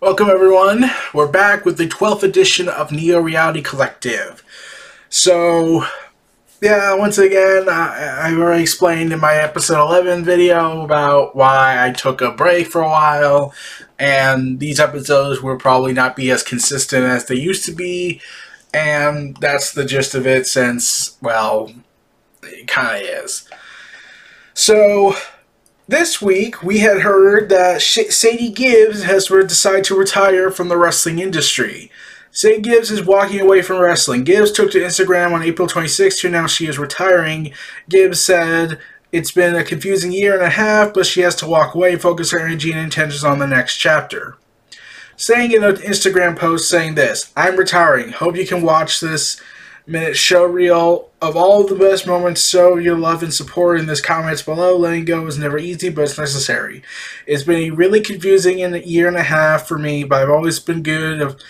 Welcome, everyone. We're back with the 12th edition of Neo Reality Collective. So, yeah, once again, I, I already explained in my episode 11 video about why I took a break for a while, and these episodes will probably not be as consistent as they used to be, and that's the gist of it since, well, it kind of is. So, this week, we had heard that Sadie Gibbs has decided to retire from the wrestling industry. Sadie Gibbs is walking away from wrestling. Gibbs took to Instagram on April 26 to announce she is retiring. Gibbs said, It's been a confusing year and a half, but she has to walk away and focus her energy and intentions on the next chapter. Saying in an Instagram post saying this, I'm retiring. Hope you can watch this minute show reel of all the best moments. Show your love and support in this comments below. Letting go is never easy, but it's necessary. It's been a really confusing in a year and a half for me, but I've always been good of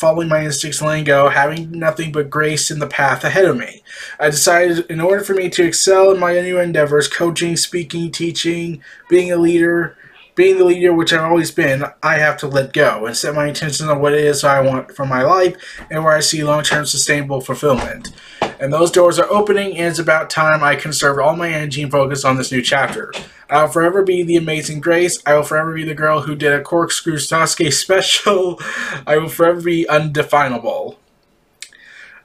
following my instincts, letting go, having nothing but grace in the path ahead of me. I decided in order for me to excel in my new endeavors, coaching, speaking, teaching, being a leader, being the leader, which I've always been, I have to let go and set my intentions on what it is I want for my life and where I see long term sustainable fulfillment. And those doors are opening, and it's about time I conserve all my energy and focus on this new chapter. I will forever be the amazing Grace. I will forever be the girl who did a corkscrew Sasuke special. I will forever be undefinable.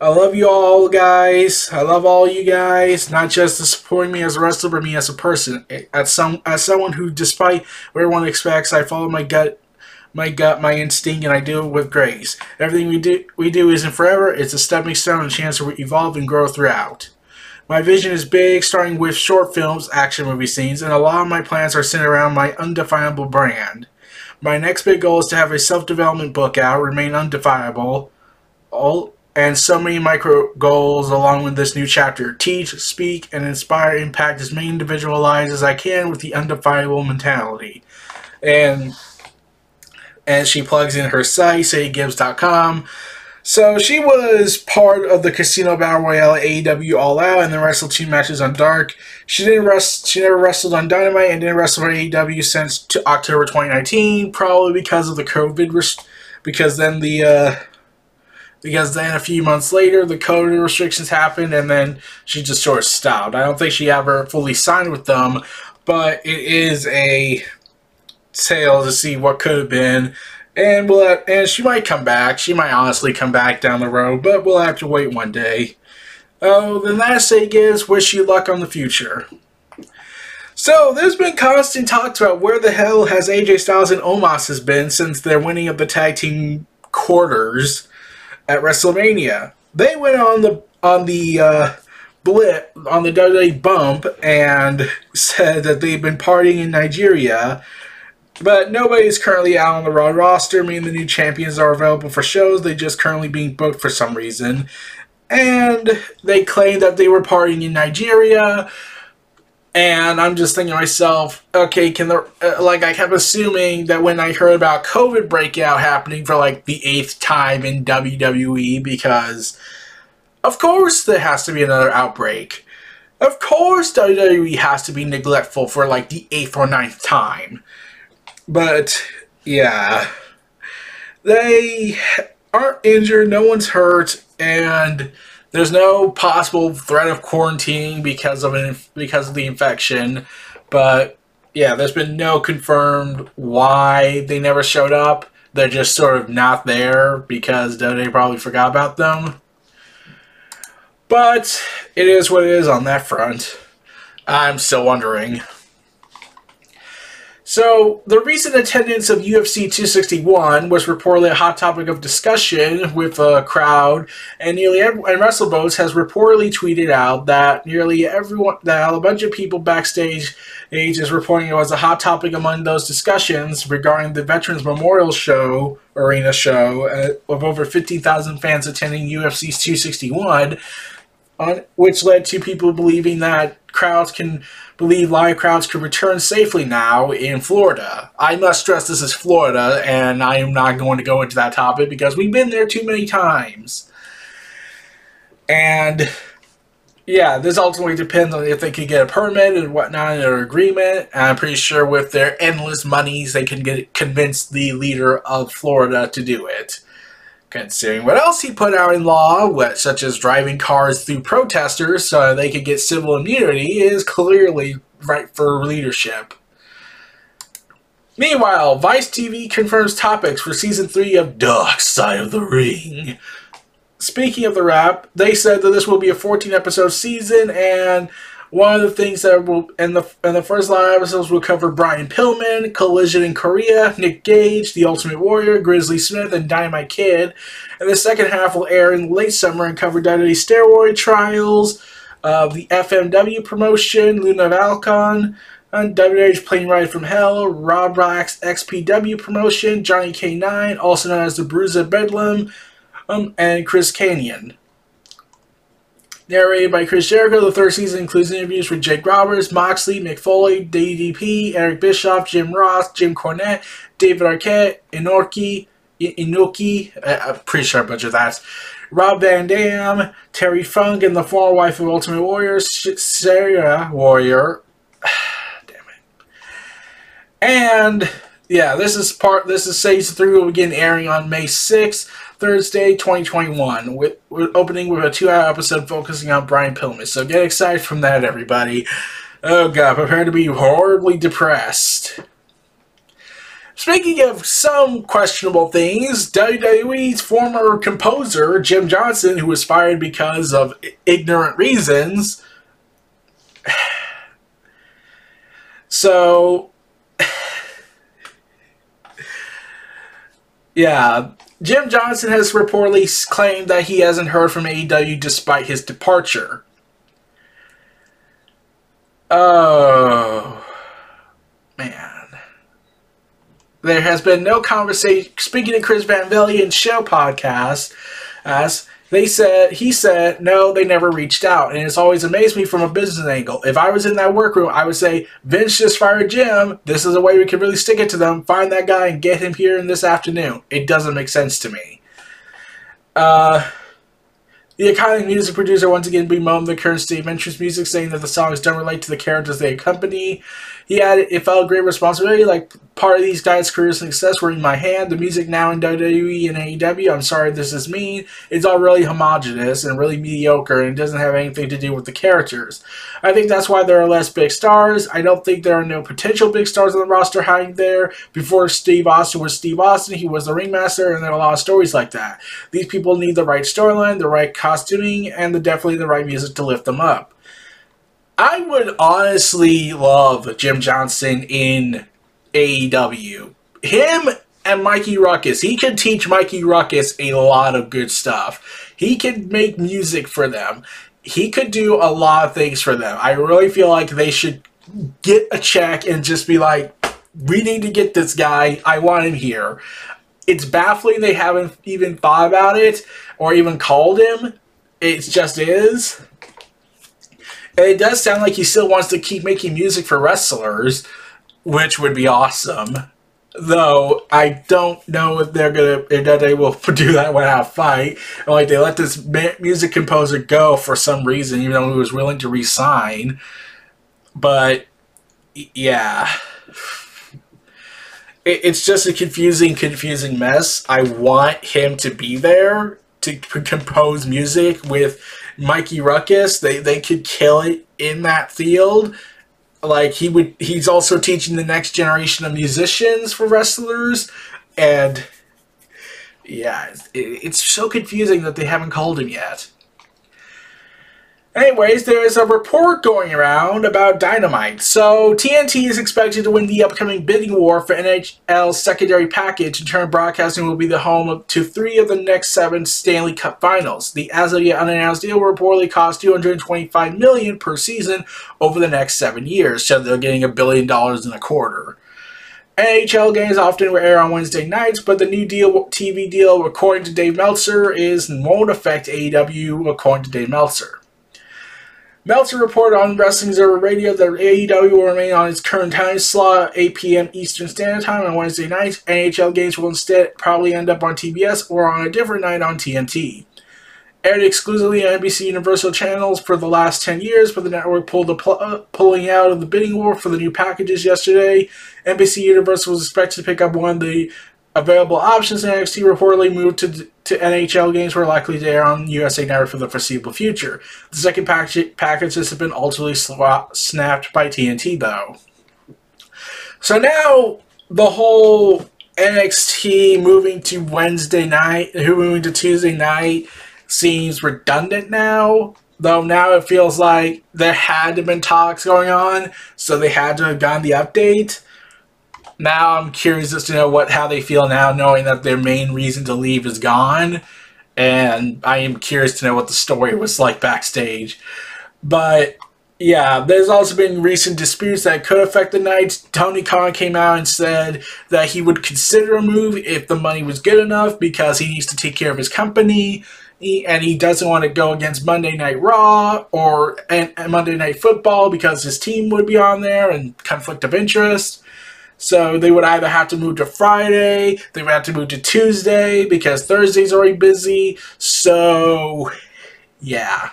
I love you all, guys. I love all you guys. Not just supporting me as a wrestler, but me as a person. As some as someone who, despite what everyone expects, I follow my gut, my gut, my instinct, and I do it with grace. Everything we do we do isn't forever. It's a stepping stone and a chance to evolve and grow throughout. My vision is big, starting with short films, action movie scenes, and a lot of my plans are centered around my undefinable brand. My next big goal is to have a self-development book out, remain undefinable, all and so many micro goals along with this new chapter. Teach, speak, and inspire, impact as many individual lives as I can with the undefinable mentality. And and she plugs in her site, saygibbs.com. So she was part of the Casino Battle Royale AEW All Out and then wrestled two matches on Dark. She didn't rest. She never wrestled on Dynamite and didn't wrestle for AEW since October 2019, probably because of the COVID. because then the uh, because then a few months later the COVID restrictions happened and then she just sort of stopped. I don't think she ever fully signed with them, but it is a tale to see what could have been. And we'll have, and she might come back. She might honestly come back down the road, but we'll have to wait one day. Oh, the last thing is wish you luck on the future. So, there's been constant talks about where the hell has AJ Styles and Omos has been since their winning of the tag team quarters at WrestleMania. They went on the on the uh, blip on the WWE bump and said that they've been partying in Nigeria. But nobody is currently out on the Raw roster, meaning the new champions are available for shows. They're just currently being booked for some reason. And they claim that they were partying in Nigeria and I'm just thinking to myself, okay, can the uh, like I kept assuming that when I heard about COVID breakout happening for like the eighth time in WWE because of course there has to be another outbreak. Of course WWE has to be neglectful for like the eighth or ninth time. But yeah. they aren't injured, no one's hurt, and there's no possible threat of quarantining because of an because of the infection. But yeah, there's been no confirmed why they never showed up. They're just sort of not there because they probably forgot about them. But it is what it is on that front. I'm still wondering. So, the recent attendance of UFC 261 was reportedly a hot topic of discussion with a crowd, and nearly every, and WrestleVotes has reportedly tweeted out that nearly everyone, that a bunch of people backstage age is reporting it was a hot topic among those discussions regarding the Veterans Memorial Show Arena show uh, of over 15,000 fans attending UFC 261, on, which led to people believing that crowds can believe live crowds could return safely now in Florida. I must stress this is Florida, and I am not going to go into that topic because we've been there too many times. And yeah, this ultimately depends on if they can get a permit and whatnot their agreement. And I'm pretty sure with their endless monies, they can get convince the leader of Florida to do it. Considering what else he put out in law, what, such as driving cars through protesters so they could get civil immunity, is clearly right for leadership. Meanwhile, Vice TV confirms topics for season 3 of Dark Side of the Ring. Mm-hmm. Speaking of the wrap, they said that this will be a 14 episode season and one of the things that will in the in the first live episodes will cover Brian Pillman, Collision in Korea, Nick Gage, The Ultimate Warrior, Grizzly Smith, and Dynamite Kid. And the second half will air in late summer and cover WWE steroid trials, uh, the FMW promotion, Luna Vachon, and WH Plane Ride from Hell, Rob Rock's XPW promotion, Johnny K9, also known as the Bruiser Bedlam, um, and Chris Kanyon. Narrated by Chris Jericho, the third season includes interviews with Jake Roberts, Moxley, Mick Foley, DDP, Eric Bischoff, Jim Ross, Jim Cornette, David Arquette, Inoki, Inoki, I'm pretty sure I butchered that, Rob Van Dam, Terry Funk, and the former wife of Ultimate Warrior, Sarah Warrior. Damn it. And yeah, this is part. This is season three will begin airing on May sixth. Thursday, 2021, with, with opening with a two-hour episode focusing on Brian Pillman. So get excited from that, everybody. Oh god, prepare to be horribly depressed. Speaking of some questionable things, WWE's former composer, Jim Johnson, who was fired because of ignorant reasons. So, yeah, Jim Johnson has reportedly claimed that he hasn't heard from AEW despite his departure. Oh, man. There has been no conversation. Speaking of Chris Van Vliet show podcast, as they said, he said, no, they never reached out. And it's always amazed me from a business angle. If I was in that workroom, I would say, Vince just fired Jim. This is a way we can really stick it to them. Find that guy and get him here in this afternoon. It doesn't make sense to me. Uh, the iconic music producer once again bemoaned the current state of entrance music, saying that the songs don't relate to the characters they accompany. He added, It felt great responsibility, like part of these guys' career success were in my hand. The music now in WWE and AEW, I'm sorry this is mean, it's all really homogenous and really mediocre and doesn't have anything to do with the characters. I think that's why there are less big stars. I don't think there are no potential big stars on the roster hiding there. Before Steve Austin was Steve Austin, he was the ringmaster, and there are a lot of stories like that. These people need the right storyline, the right costuming, and the, definitely the right music to lift them up. I would honestly love Jim Johnson in AEW. Him and Mikey Rukus. He can teach Mikey Rukus a lot of good stuff. He can make music for them. He could do a lot of things for them. I really feel like they should get a check and just be like, we need to get this guy. I want him here. It's baffling they haven't even thought about it or even called him. It just is. It does sound like he still wants to keep making music for wrestlers, which would be awesome. Though I don't know if they're gonna if they will do that without a fight. And like they let this music composer go for some reason, even though he was willing to resign. But yeah, it's just a confusing, confusing mess. I want him to be there to compose music with Mikey Rukus. They they could kill it in that field. Like he would, he's also teaching the next generation of musicians for wrestlers, and yeah, it, it's so confusing that they haven't called him yet. Anyways, there's a report going around about Dynamite. So, TNT is expected to win the upcoming bidding war for NHL's secondary package, and Turner broadcasting will be the home to three of the next seven Stanley Cup finals. The as of yet unannounced deal will reportedly cost 225 million per season over the next seven years, so they're getting a billion dollars in a quarter. NHL games often air on Wednesday nights, but the new deal, TV deal, according to Dave Meltzer, is won't affect AEW, according to Dave Meltzer. Meltzer reported on Wrestling Observer Radio that AEW will remain on its current time slot, 8 p.m. Eastern Standard Time on Wednesday nights. NHL games will instead probably end up on TBS or on a different night on TNT. Aired exclusively on NBC Universal channels for the last 10 years, but the network pulled the pl- uh, pulling out of the bidding war for the new packages yesterday. NBC Universal was expected to pick up one of the available options, and NXT reportedly moved to to NHL games were likely to air on USA Network for the foreseeable future. The second package packages have been ultimately snapped by TNT, though. So now the whole NXT moving to Wednesday night, who moving to Tuesday night, seems redundant now. Though now it feels like there had been talks going on, so they had to have gotten the update now I'm curious as to know what how they feel now, knowing that their main reason to leave is gone, and I am curious to know what the story was like backstage. But yeah, there's also been recent disputes that could affect the Knights. Tony Khan came out and said that he would consider a move if the money was good enough because he needs to take care of his company. He, and he doesn't want to go against Monday Night Raw or and, and Monday Night Football because his team would be on there and conflict of interest. So they would either have to move to Friday, they would have to move to Tuesday because Thursday's already busy. So, yeah.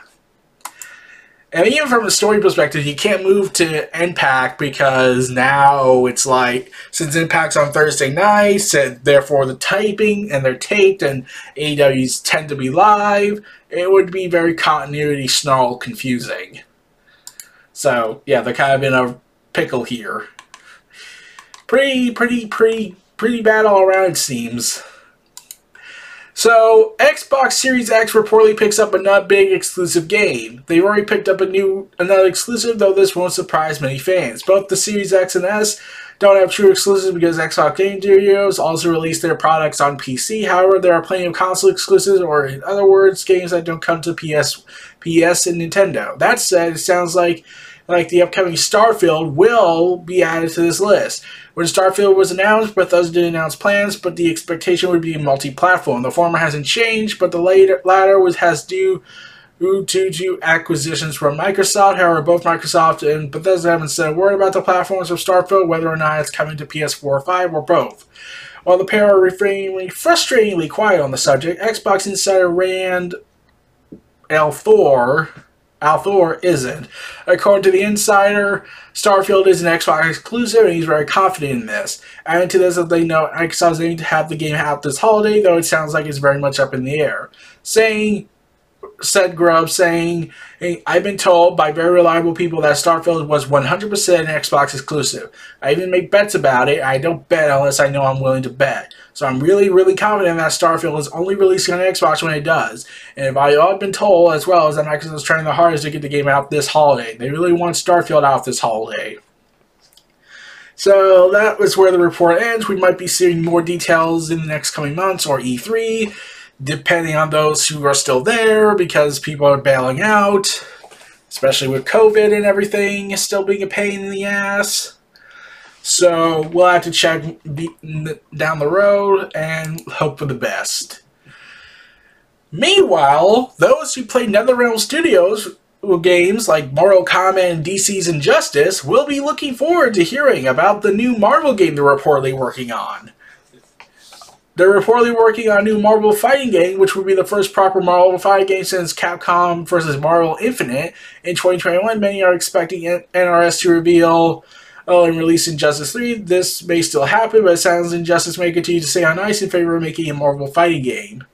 And even from a story perspective, you can't move to Impact because now it's like since Impact's on Thursday nights, and therefore the typing and they're taped and AEWs tend to be live, it would be very continuity snarl confusing. So yeah, they're kind of in a pickle here pretty, pretty, pretty, pretty bad all around, it seems. So, Xbox Series X reportedly picks up a not big exclusive game. They've already picked up a new another exclusive, though this won't surprise many fans. Both the Series X and S don't have true exclusives because Xbox Game Studios also released their products on PC. However, there are plenty of console exclusives, or in other words, games that don't come to PS, PS and Nintendo. That said, it sounds like like the upcoming Starfield, will be added to this list. When Starfield was announced, Bethesda did announce plans, but the expectation would be multi-platform. The former hasn't changed, but the later, latter was, has due due to acquisitions from Microsoft. However, both Microsoft and Bethesda haven't said a word about the platforms of Starfield, whether or not it's coming to PS4 or 5 or both. While the pair are refrainingly, frustratingly quiet on the subject, Xbox insider Rand L4 Althor isn't. According to the insider, Starfield is an Xbox exclusive, and he's very confident in this. Adding to this, that they know Xbox is aiming to have the game out this holiday, though it sounds like it's very much up in the air. Saying said Grubb, saying, hey, I've been told by very reliable people that Starfield was 100% an Xbox exclusive. I even make bets about it. I don't bet unless I know I'm willing to bet. So I'm really, really confident that Starfield is only releasing on Xbox when it does. And if I have been told as well, is that Microsoft is trying the hardest to get the game out this holiday. They really want Starfield out this holiday. So that was where the report ends. We might be seeing more details in the next coming months or E3 depending on those who are still there because people are bailing out, especially with COVID and everything still being a pain in the ass. So we'll have to check down the road and hope for the best. Meanwhile, those who play NetherRealm Studios games like Mortal Kombat and DC's Injustice will be looking forward to hearing about the new Marvel game they're reportedly working on. They're reportedly working on a new Marvel fighting game, which would be the first proper Marvel fighting game since Capcom vs. Marvel Infinite in 2021. Many are expecting NRS to reveal Oh, and releasing Justice 3, this may still happen, but it sounds Injustice may continue to stay on ice in favor of making a Marvel fighting game.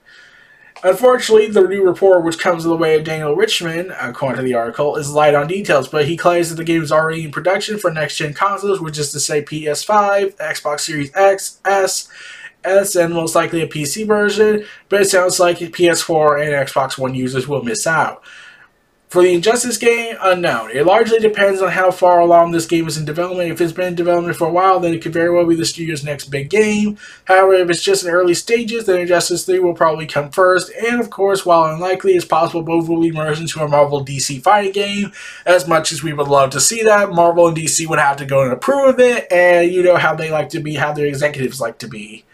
Unfortunately, the new report, which comes in the way of Daniel Richtman, according to the article, is light on details, but he claims that the game is already in production for next gen consoles, which is to say PS5, Xbox Series X, S, S, and most likely a PC version, but it sounds like PS4 and Xbox One users will miss out. For the Injustice game, unknown. It largely depends on how far along this game is in development. If it's been in development for a while, then it could very well be the studio's next big game. However, if it's just in early stages, then Injustice 3 will probably come first. And of course, while unlikely, it's possible both will be merged into a Marvel DC fighting game. As much as we would love to see that, Marvel and DC would have to go and approve of it, and you know how they like to be, how their executives like to be.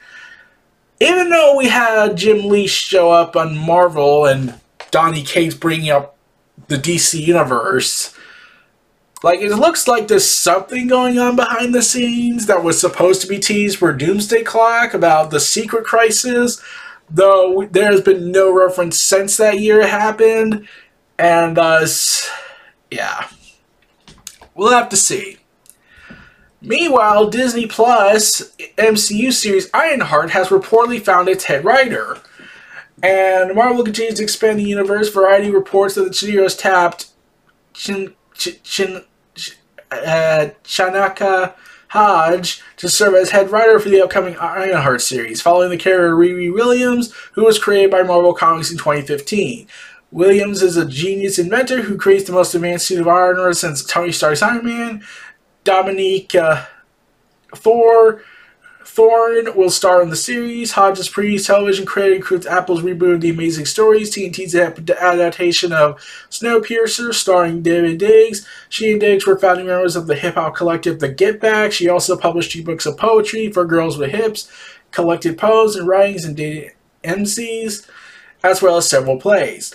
Even though we had Jim Lee show up on Marvel and Donny Cates bringing up the DC universe. Like, it looks like there's something going on behind the scenes that was supposed to be teased for Doomsday Clock about the Secret Crisis, though there has been no reference since that year happened, and, uh, yeah. We'll have to see. Meanwhile, Disney Plus MCU series Ironheart has reportedly found its head writer. And Marvel continues to expand the universe. Variety reports that the studio has tapped Chin, Chin, uh, Chinaka Hodge to serve as head writer for the upcoming Ironheart series, following the character Riri Williams, who was created by Marvel Comics in 2015. Williams is a genius inventor who creates the most advanced suit of armor since Tony Stark's Iron Man. Dominique uh, Thor Thorne will star in the series. Hodges' previous television credit includes Apple's reboot of The Amazing Stories, TNT's adaptation of Snowpiercer, starring Daveed Diggs. She and Diggs were founding members of the hip hop collective The Get Back. She also published two books of poetry for girls with hips, collected poems and writings, and dated MCs, as well as several plays.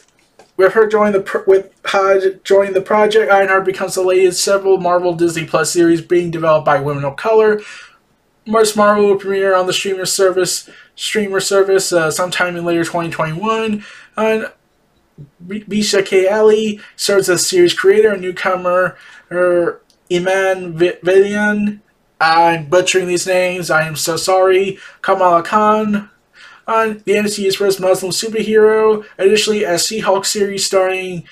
With her joining the with Hodge joining the project, Ironheart becomes the latest several Marvel Disney Plus series being developed by women of color March Marvel will premiere on the streamer service streamer service uh, sometime in later 2021. And Bisha K. Ali serves as series creator and newcomer er, Iman Velian. I'm butchering these names. I am so sorry. Kamala Khan on the MCU's first Muslim superhero. Additionally, a She-Hulk series starring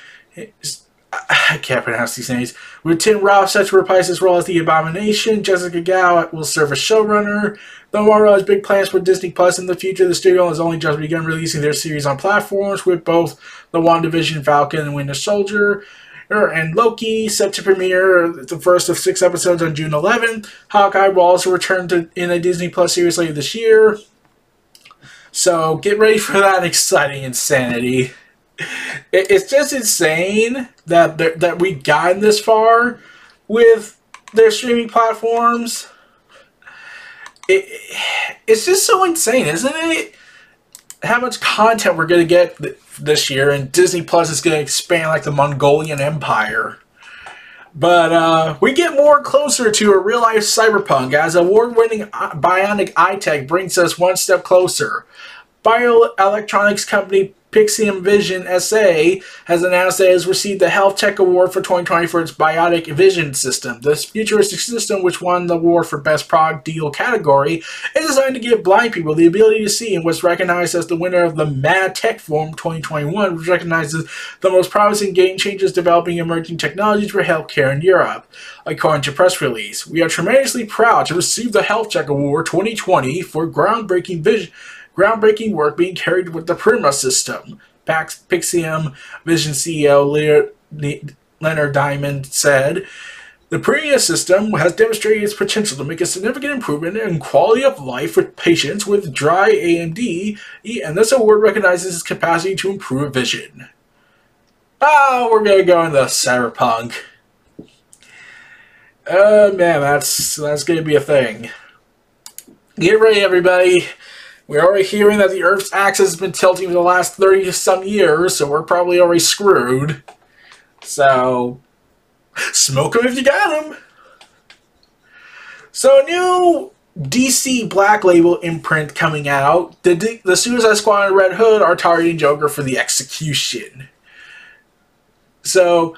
I can't pronounce these names. With Tim Roth set to reprise his role as the Abomination, Jessica Gao will serve as showrunner. Though Marvel has big plans for Disney Plus in the future, the studio has only just begun releasing their series on platforms, with both the WandaVision Falcon and Winter Soldier er, and Loki set to premiere the first of six episodes on June 11th. Hawkeye will also return to in a Disney Plus series later this year. So get ready for that exciting insanity it's just insane that that we gotten this far with their streaming platforms. It, it's just so insane, isn't it? How much content we're gonna get th- this year, and Disney Plus is gonna expand like the Mongolian Empire. But uh, we get more closer to a real life cyberpunk as award-winning uh, bionic eye tech brings us one step closer. Bioelectronics company Pixium Vision SA has announced that it has received the Health Tech Award for 2020 for its Biotic Vision system. This futuristic system, which won the award for Best Product Deal category, is designed to give blind people the ability to see and was recognized as the winner of the MedTech Forum 2021, which recognizes the most promising game changers developing emerging technologies for healthcare in Europe. According to press release, we are tremendously proud to receive the Health Tech Award 2020 for groundbreaking vision groundbreaking work being carried with the Prima system. Pax Pixium Vision CEO Leonard Diamond said, the Prima system has demonstrated its potential to make a significant improvement in quality of life for patients with dry AMD, and this award recognizes its capacity to improve vision. Oh, we're gonna go into cyberpunk. Oh man, that's that's gonna be a thing. Get ready, everybody. We're already hearing that the Earth's axis has been tilting for the last 30 some years, so we're probably already screwed. So, smoke them if you got them. So, new DC Black Label imprint coming out. The, the Suicide Squad and Red Hood are targeting Joker for the execution. So,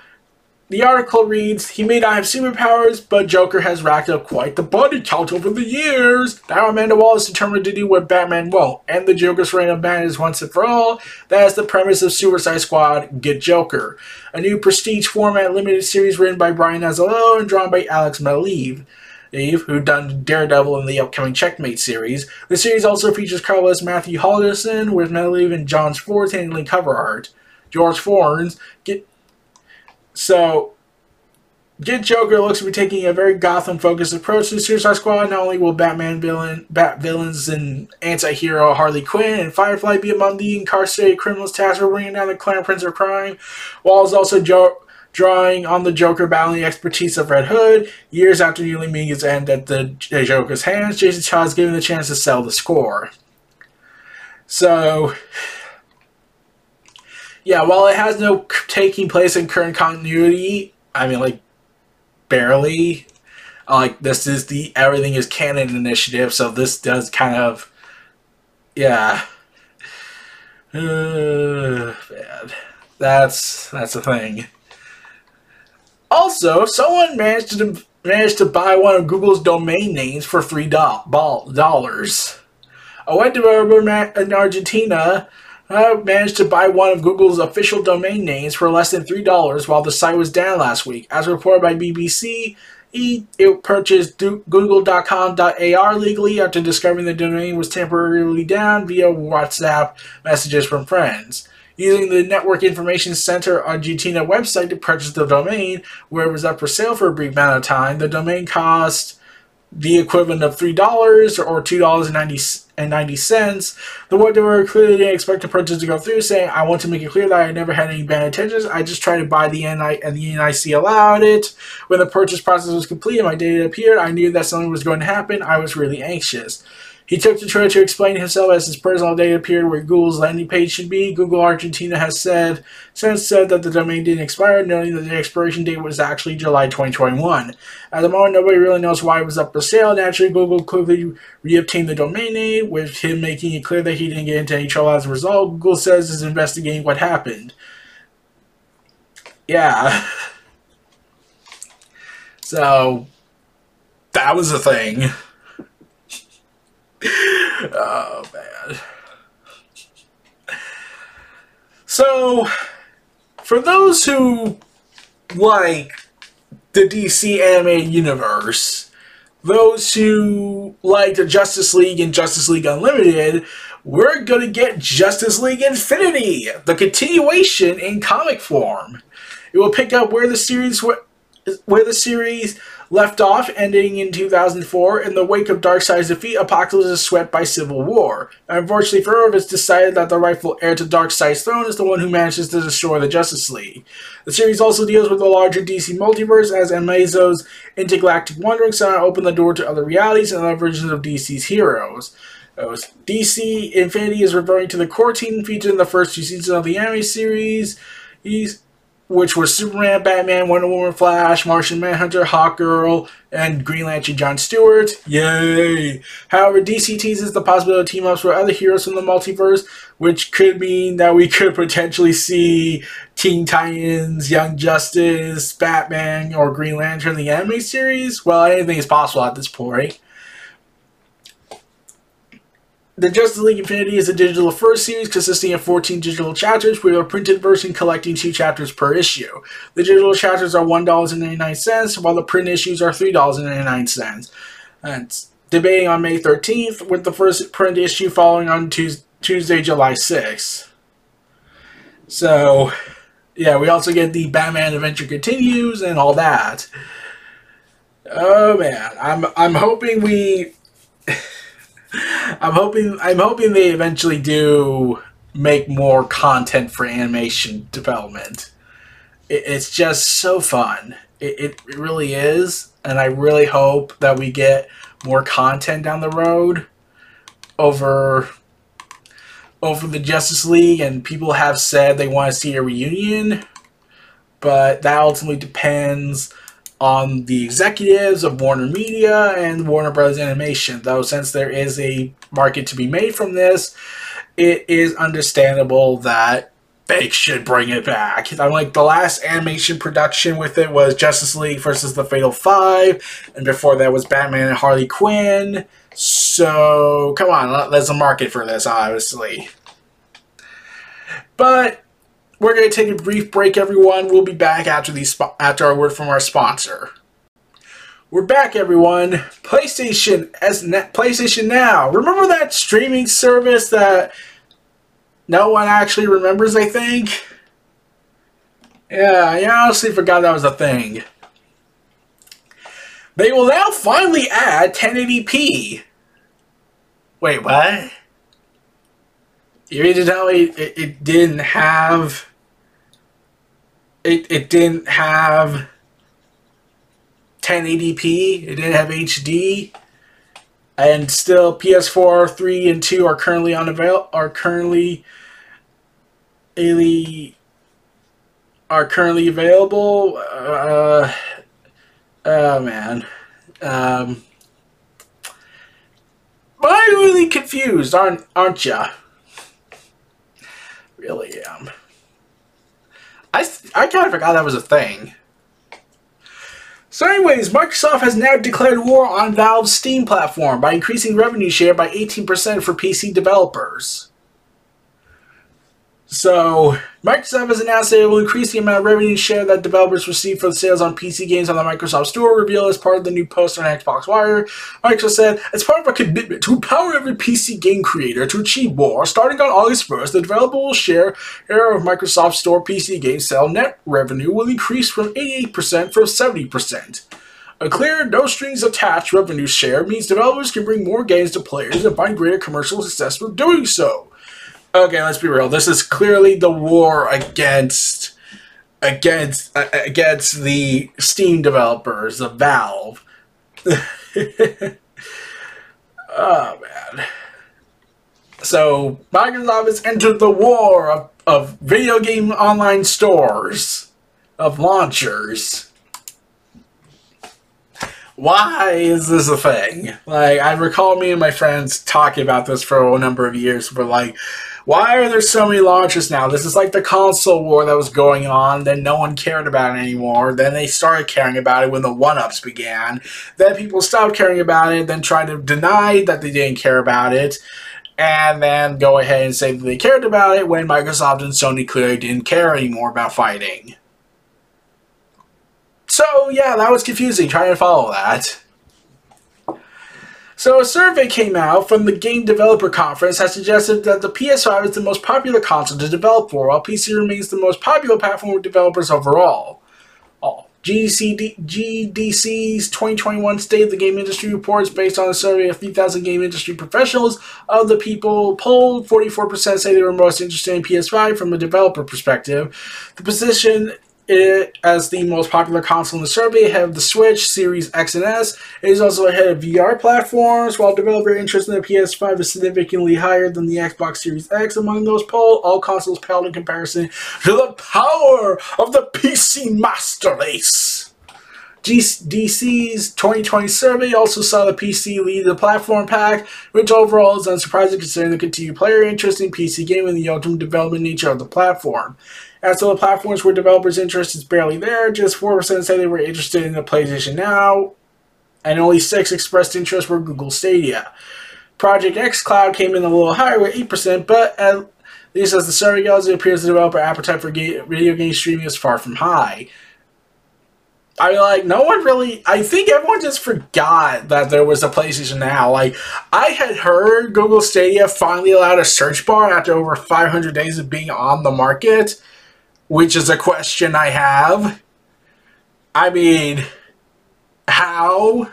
the article reads He may not have superpowers, but Joker has racked up quite the body count over the years. Now Amanda Waller is determined to do what Batman won't end the Joker's reign of madness once and for all. That is the premise of Suicide Squad Get Joker, a new prestige format limited series written by Brian Azzarello and drawn by Alex Maleev. Eve, who done Daredevil in the upcoming Checkmate series. The series also features colorist Matthew Halldorson with Maleev and John Schwartz handling cover art. George Fornes get so, Get Joker looks to be taking a very Gotham-focused approach to Suicide Squad. Not only will Batman villain, Bat villains and anti-hero Harley Quinn and Firefly be among the incarcerated criminals tasked with bringing down the Clown Prince of Crime, Waller also jo- drawing on the Joker battling expertise of Red Hood. Years after nearly meeting his end at the Joker's hands, Jason Todd is given the chance to sell the score. So, yeah, while it has no taking place in current continuity, I mean, like, barely. Like, this is the Everything is Canon initiative, so this does kind of. Yeah. Uh, bad. That's that's a thing. Also, someone managed to managed to buy one of Google's domain names for three dollars. I went to Argentina uh, managed to buy one of Google's official domain names for less than $3 while the site was down last week. As reported by BBC, he it purchased google.com.ar legally after discovering the domain was temporarily down via WhatsApp messages from friends. Using the Network Information Center Argentina website to purchase the domain, where it was up for sale for a brief amount of time, the domain cost the equivalent of $3 or $2.90. The web developer clearly didn't expect the purchase to go through, saying, I want to make it clear that I never had any bad intentions. I just tried to buy the NI and the NIC allowed it. When the purchase process was complete and my data appeared, I knew that something was going to happen. I was really anxious. He took to Twitter to explain himself as his personal data appeared where Google's landing page should be. Google Argentina has said since said that the domain didn't expire, noting that the expiration date was actually July 2021. At the moment, nobody really knows why it was up for sale. Naturally, Google quickly reobtained the domain name, with him making it clear that he didn't get into any trouble as a result. Google says is investigating what happened. Yeah. So, that was a thing oh man. So, for those who like the DC animated universe, those who like the Justice League and Justice League Unlimited, we're gonna get Justice League Infinity, the continuation in comic form. It will pick up where the series where the series left off, ending in 2004. In the wake of Darkseid's defeat, Apokolips is swept by civil war. Unfortunately for Earth, it's decided that the rightful heir to Darkseid's throne is the one who manages to destroy the Justice League. The series also deals with the larger DC multiverse, as Amazo's intergalactic wanderings somehow open the door to other realities and other versions of DC's heroes. DC Infinity is referring to the core team featured in the first two seasons of the anime series. He's which was Superman, Batman, Wonder Woman, Flash, Martian Manhunter, Hawkgirl, and Green Lantern John Stewart. Yay! However, DC teases the possibility of team ups with other heroes from the multiverse, which could mean that we could potentially see Teen Titans, Young Justice, Batman, or Green Lantern in the anime series. Well, anything is possible at this point. The Justice League Infinity is a digital first series consisting of 14 digital chapters with a printed version collecting two chapters per issue. The digital chapters are $1.99 while the print issues are $3.99. And debating on May 13th with the first print issue following on Tuesday, July 6th. So, yeah, we also get the Batman Adventure Continues and all that. Oh man, I'm I'm hoping we I'm hoping I'm hoping they eventually do make more content for animation development. It, it's just so fun. It, it really is, and I really hope that we get more content down the road over over the Justice League, and people have said they want to see a reunion, but that ultimately depends on the executives of Warner Media and Warner Brothers Animation. Though, since there is a market to be made from this, it is understandable that they should bring it back. I'm like the last animation production with it was Justice League versus the Fatal Five, and before that was Batman and Harley Quinn. So come on, there's a market for this, obviously. But we're gonna take a brief break, everyone. We'll be back after these after our word from our sponsor. We're back, everyone. PlayStation as PlayStation Now. Remember that streaming service that no one actually remembers? I think. Yeah, I honestly forgot that was a thing. They will now finally add 1080p. Wait, what? You mean to tell me it, it didn't have... It, it didn't have 1080p, it didn't have HD, and still PS4 3 and 2 are currently unavail are currently are currently available. Uh, oh man. Um, I'm really confused, aren't aren't ya? Really am. I I kind of forgot that was a thing. So anyways, Microsoft has now declared war on Valve's Steam platform by increasing revenue share by 18% for PC developers. So, Microsoft has announced that it will increase the amount of revenue share that developers receive for the sales on PC games on the Microsoft Store, reveal as part of the new post on Xbox Wire. Microsoft said, as part of a commitment to empower every PC game creator to achieve more, starting on August 1st, the developer will share of Microsoft Store PC game sale net revenue will increase from 88% from 70%. A clear, no strings attached revenue share means developers can bring more games to players and find greater commercial success with doing so okay, let's be real. This is clearly the war against against uh, against the Steam developers, the Valve. oh man. So Microsoft has entered the war of, of video game online stores, of launchers. Why is this a thing? Like I recall me and my friends talking about this for a number of years. We're like, why are there so many launches now? This is like the console war that was going on, then no one cared about it anymore. Then they started caring about it when the one ups began. Then people stopped caring about it, then tried to deny that they didn't care about it, and then go ahead and say that they cared about it when Microsoft and Sony clearly didn't care anymore about fighting. So, yeah, that was confusing trying to follow that. So a survey came out from the Game Developer Conference that suggested that the PS5 is the most popular console to develop for, while PC remains the most popular platform with developers overall. All. GDC, GDC's 2021 State of the Game Industry reports based on a survey of 3,000 game industry professionals. Of the people polled, 44% say they were most interested in PS5 from a developer perspective. The position it as the most popular console in the survey ahead of the Switch, Series X and S. It is also ahead of VR platforms, while developer interest in the PS5 is significantly higher than the Xbox Series X among those polled. All consoles paled in comparison to the power of the PC Master Race. GDC's 2020 survey also saw the PC lead the platform pack, which overall is unsurprising considering the continued player interest in PC gaming and the ultimate development nature of the platform. As to the platforms where developers' interest is barely there, just 4% say they were interested in the PlayStation Now, and only 6 expressed interest for Google Stadia. Project X Cloud came in a little higher with 8%, but at least as the survey goes, it appears the developer appetite for video game streaming is far from high. I mean, like, no one really. I think everyone just forgot that there was a PlayStation Now. Like, I had heard Google Stadia finally allowed a search bar after over 500 days of being on the market which is a question I have. I mean, how?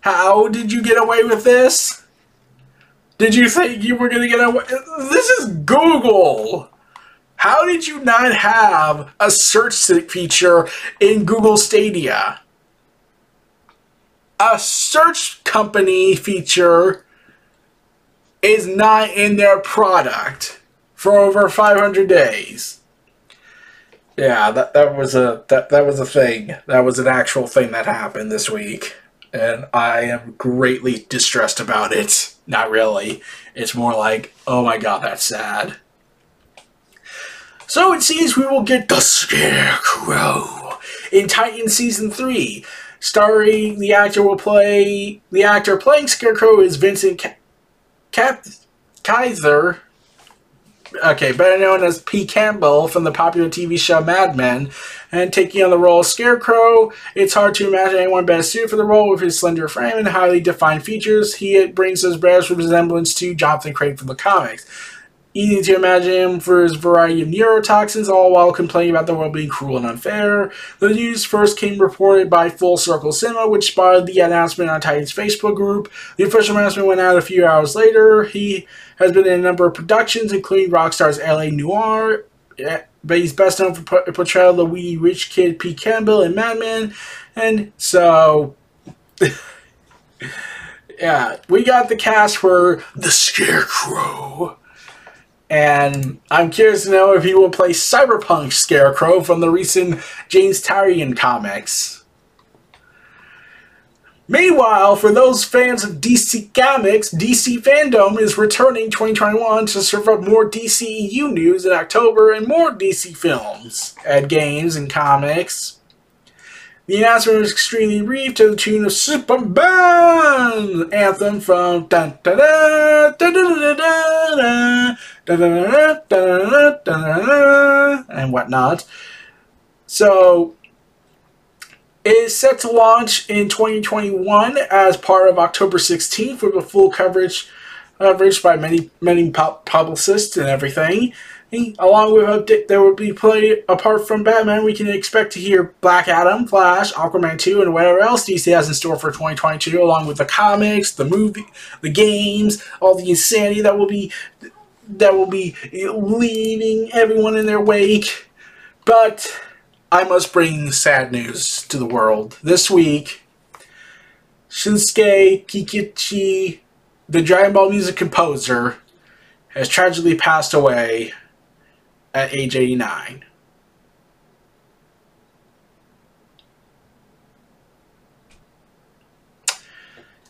How did you get away with this? Did you think you were going to get away? This is Google. How did you not have a search feature in Google Stadia? A search company feature is not in their product for over 500 days. Yeah, that that was a that that was a thing. That was an actual thing that happened this week, and I am greatly distressed about it. Not really. It's more like, oh my god, that's sad. So it seems we will get the Scarecrow in Titan Season 3. Starring the actor will play the actor playing Scarecrow is Vincent Ca- Cap Kaiser. Okay, better known as P. Campbell from the popular TV show Mad Men, and taking on the role of Scarecrow. It's hard to imagine anyone better suited for the role with his slender frame and highly defined features. He brings his best resemblance to Jonathan Crane from the comics. Easy to imagine him for his variety of neurotoxins, all while complaining about the world being cruel and unfair. The news first came reported by Full Circle Cinema, which spotted the announcement on Titan's Facebook group. The official announcement went out a few hours later. He has been in a number of productions, including Rockstar's LA Noire, eh, but he's best known for portrayal of the wee rich kid Pete Campbell in Mad Men. And so, yeah, we got the cast for The Scarecrow. And I'm curious to know if he will play Cyberpunk Scarecrow from the recent James Tynion comics. Meanwhile, for those fans of DC Comics, DC Fandome is returning 2021 to serve up more DCEU news in October and more DC films, and games, and comics. The announcement was extremely brief to the tune of Superman anthem from dun, dun, dun, dun, dun, dun, dun, dun, dun, and whatnot. So it is set to launch in 2021 as part of October 16th with a full coverage coverage by many many publicists and everything. Along with update, there will be play apart from Batman. We can expect to hear Black Adam, Flash, Aquaman 2, and whatever else DC has in store for 2022, along with the comics, the movie, the games, all the insanity that will be that will be leaving everyone in their wake. But I must bring sad news to the world. This week, Shinsuke Kikuchi, the Dragon Ball music composer, has tragically passed away at age 89.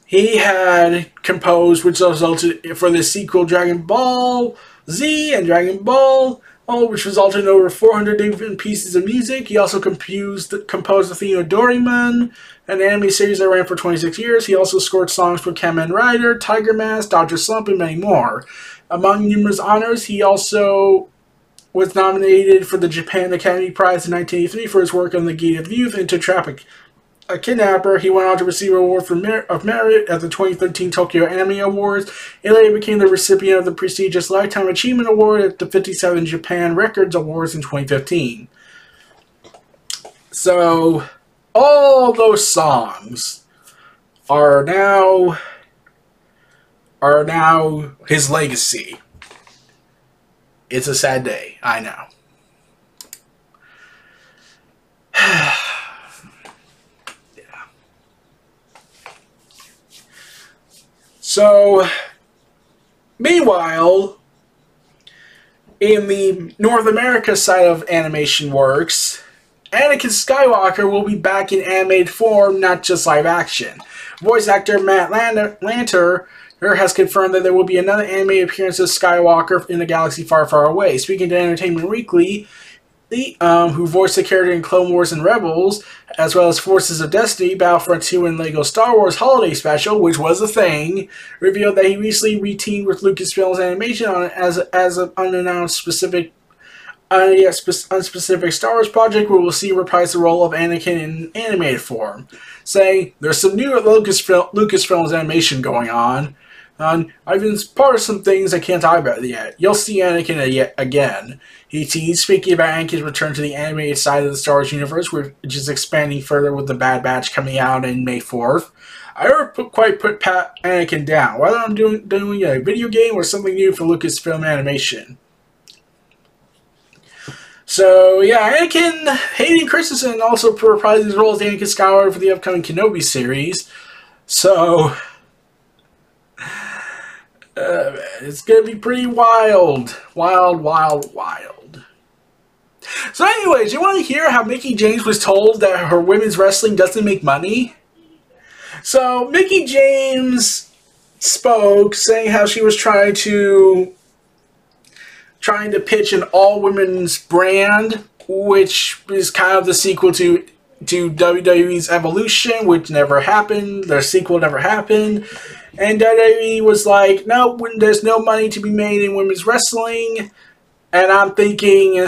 He had composed, which resulted for the sequel Dragon Ball Z and Dragon Ball, all which resulted in over 400 different pieces of music. He also composed, composed the theme of Doraemon, an anime series that ran for 26 years. He also scored songs for Kamen Rider, Tiger Mask, Dr. Slump, and many more. Among numerous honors, he also was nominated for the Japan Academy Prize in 1983 for his work on the Gate of Youth into traffic a kidnapper. He went on to receive an award for Mer- of merit at the 2013 Tokyo Anime Awards and later became the recipient of the prestigious Lifetime Achievement Award at the 57 Japan Records Awards in 2015. So, all those songs are now are now his legacy. It's a sad day, I know. yeah. So, meanwhile, in the North America side of Animation Works, Anakin Skywalker will be back in animated form, not just live action. Voice actor Matt Lanter has confirmed that there will be another anime appearance of Skywalker in a galaxy far, far away. Speaking to Entertainment Weekly, the, um, who voiced the character in Clone Wars and Rebels, as well as Forces of Destiny, Battlefront 2, and Lego Star Wars Holiday Special, which was a thing, revealed that he recently reteamed with Lucasfilm's animation on as as an unannounced specific unspecific Star Wars project where we'll see reprise the role of Anakin in animated form, saying there's some new Lucasfilm, Lucasfilm's animation going on. And I've been of some things I can't talk about yet. You'll see Anakin yet again. He teased speaking about Anakin's return to the animated side of the Star Wars universe, which is expanding further with the Bad Batch coming out in May 4th. I never put, quite put Pat Anakin down, whether I'm doing, doing a video game or something new for Lucasfilm Animation. So yeah, Anakin Hayden Christensen also reprised his role as Anakin Skywalker for the upcoming Kenobi series. So uh, it's gonna be pretty wild, wild, wild, wild. So, anyways, you want to hear how Mickie James was told that her women's wrestling doesn't make money? So Mickie James spoke, saying how she was trying to trying to pitch an all women's brand, which is kind of the sequel to to WWE's Evolution, which never happened. Their sequel never happened. And WWE was like, no, there's no money to be made in women's wrestling. And I'm thinking,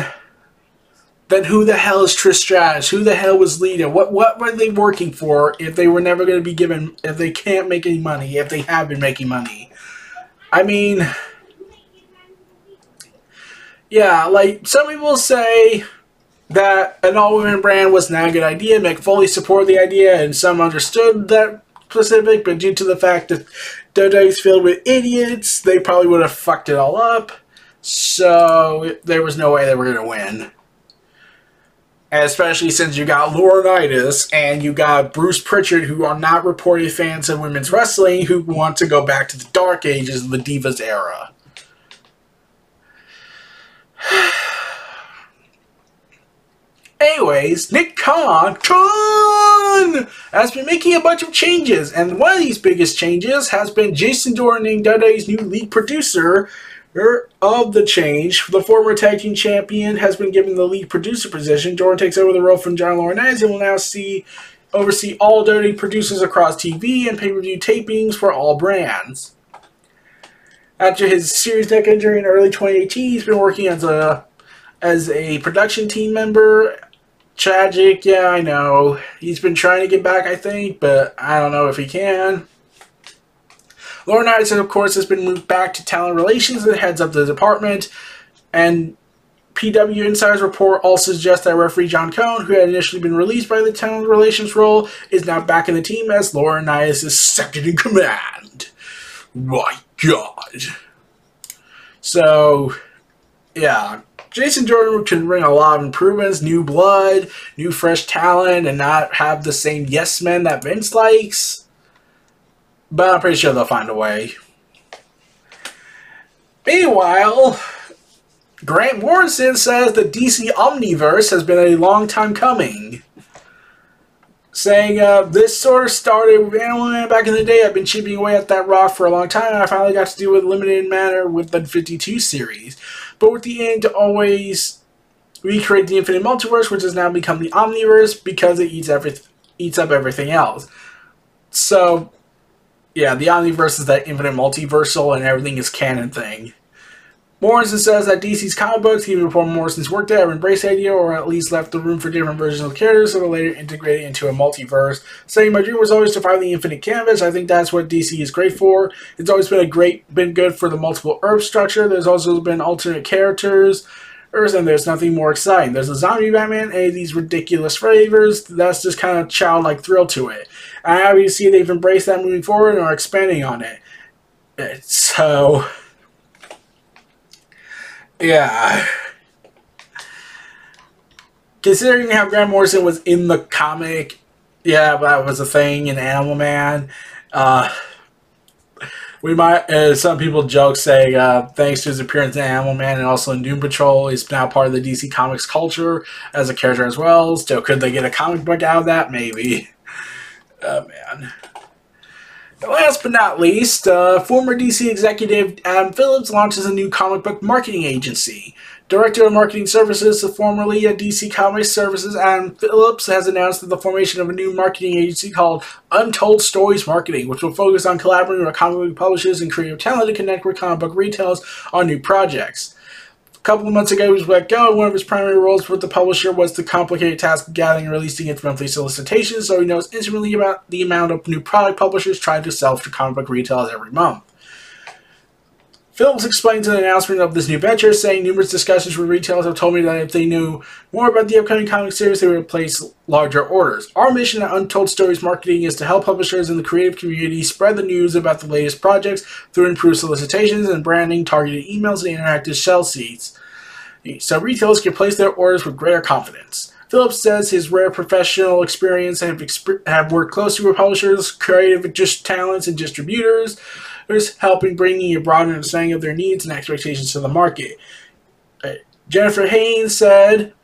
then who the hell is Trish Stratus? Who the hell was Lita? What what were they working for if they were never going to be given, if they can't make any money, if they have been making money? I mean, yeah, like some people say that an all women brand was not a good idea. Mick Foley supported the idea, and some understood that specific, but due to the fact that is filled with idiots, they probably would have fucked it all up. So there was no way they were going to win. And especially since you got Laurinaitis and you got Bruce Prichard, who are not reported fans of women's wrestling, who want to go back to the dark ages of the Divas era. Anyways, Nick Khan, has been making a bunch of changes, and one of these biggest changes has been Jason Jordan named WWE's new lead producer er, of the change. The former tag team champion has been given the lead producer position. Jordan takes over the role from John Laurinaitis and will now see oversee all WWE producers across TV and pay-per-view tapings for all brands. After his serious neck injury in early 2018, he's been working as a as a production team member Tragic, yeah, I know. He's been trying to get back, I think, but I don't know if he can. Laurinaitis, of course, has been moved back to talent relations and heads up the department. And PW Insider's report also suggests that referee John Cone, who had initially been released by the talent relations role, is now back in the team as Laurinaitis is second in command. My God. So, yeah, Jason Jordan can bring a lot of improvements, new blood, new fresh talent, and not have the same yes men that Vince likes. But I'm pretty sure they'll find a way. Meanwhile, Grant Morrison says the DC Omniverse has been a long time coming. Saying, uh, this sort of started back in the day. I've been chipping away at that rock for a long time, and I finally got to do it limited manner with the 52 series but with the aim to always recreate the infinite multiverse, which has now become the omniverse because it eats every eats up everything else. So, yeah, the omniverse is that infinite multiversal and everything is canon thing. Morrison says that DC's comic books, even before Morrison's work there, have embraced the idea or at least left the room for different versions of characters that are later integrated into a multiverse. Saying, my dream was always to find the infinite canvas. I think that's what DC is great for. It's always been a great, been good for the multiple Earth structure. There's also been alternate characters. And there's nothing more exciting. There's a zombie Batman and these ridiculous flavors. That's just kind of childlike thrill to it. To see they've embraced that moving forward and are expanding on it. So yeah. Considering how Grant Morrison was in the comic, yeah, that was a thing in Animal Man. Uh, we might, uh, some people joke saying, uh, thanks to his appearance in Animal Man and also in Doom Patrol, he's now part of the DC Comics culture as a character as well. So could they get a comic book out of that? Maybe. Oh, man. Last but not least, uh, former DC executive Adam Phillips launches a new comic book marketing agency. Director of Marketing Services, formerly at DC Comics Services, Adam Phillips has announced the formation of a new marketing agency called Untold Stories Marketing, which will focus on collaborating with comic book publishers and creative talent to connect with comic book retailers on new projects couple of months ago, he was let go. One of his primary roles with the publisher was the complicated task of gathering and releasing its monthly solicitations, so he knows intimately about the amount of new product publishers try to sell to comic book retailers every month. Phillips explains in the announcement of this new venture, saying numerous discussions with retailers have told me that if they knew more about the upcoming comic series, they would place larger orders. Our mission at Untold Stories Marketing is to help publishers in the creative community spread the news about the latest projects through improved solicitations and branding, targeted emails, and interactive shell seats, so retailers can place their orders with greater confidence. Phillips says his rare professional experience have, exp- have worked closely with publishers, creative just talents, and distributors is helping bringing a broader understanding of their needs and expectations to the market. Jennifer Haines said,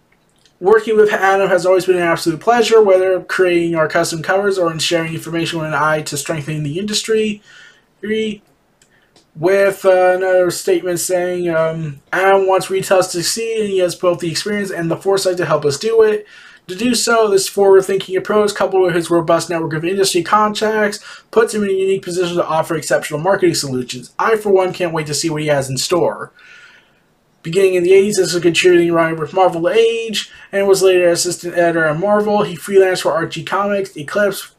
Working with Adam has always been an absolute pleasure, whether creating our custom covers or in sharing information with an eye to strengthening the industry. with uh, another statement saying um, Adam wants retail to succeed and he has both the experience and the foresight to help us do it. To do so, this forward thinking approach, coupled with his robust network of industry contacts, puts him in a unique position to offer exceptional marketing solutions. I, for one, can't wait to see what he has in store. Beginning in the 80s, this was a contributing writer with Marvel Age and was later assistant editor at Marvel. He freelanced for Archie Comics, Eclipse,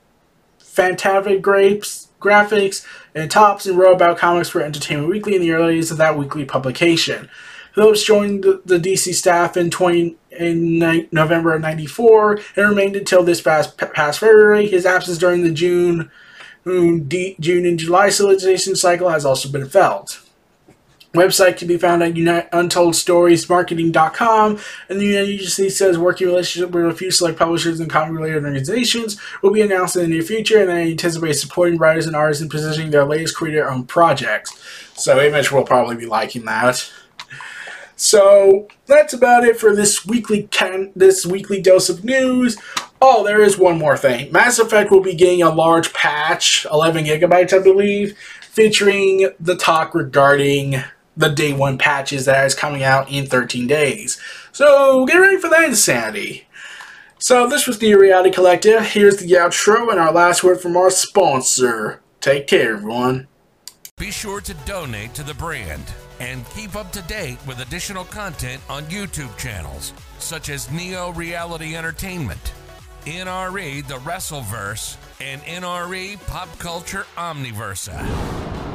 Fantastic Grapes, Graphics, and Topps, and wrote about comics for Entertainment Weekly in the early days of that weekly publication. Phillips joined the, the DC staff in 20 in November of '94 and remained until this past past February. His absence during the June mm, D, June and July solicitation cycle has also been felt. Website can be found at UntoldStoriesMarketing.com, and the United Agency says working relationship with a few select publishers and comic-related organizations will be announced in the near future, and they anticipate supporting writers and artists in positioning their latest creator-owned projects. So Image will probably be liking that. So that's about it for this weekly can this weekly dose of news. Oh, there is one more thing. Mass Effect will be getting a large patch, 11 gigabytes, I believe, featuring the talk regarding the day one patches that is coming out in 13 days. So get ready for that insanity. So this was the Reality Collective. Here's the outro and our last word from our sponsor. Take care, everyone. Be sure to donate to the brand and keep up to date with additional content on YouTube channels such as Neo Reality Entertainment, NRE The Wrestleverse, and NRE Pop Culture Omniversa.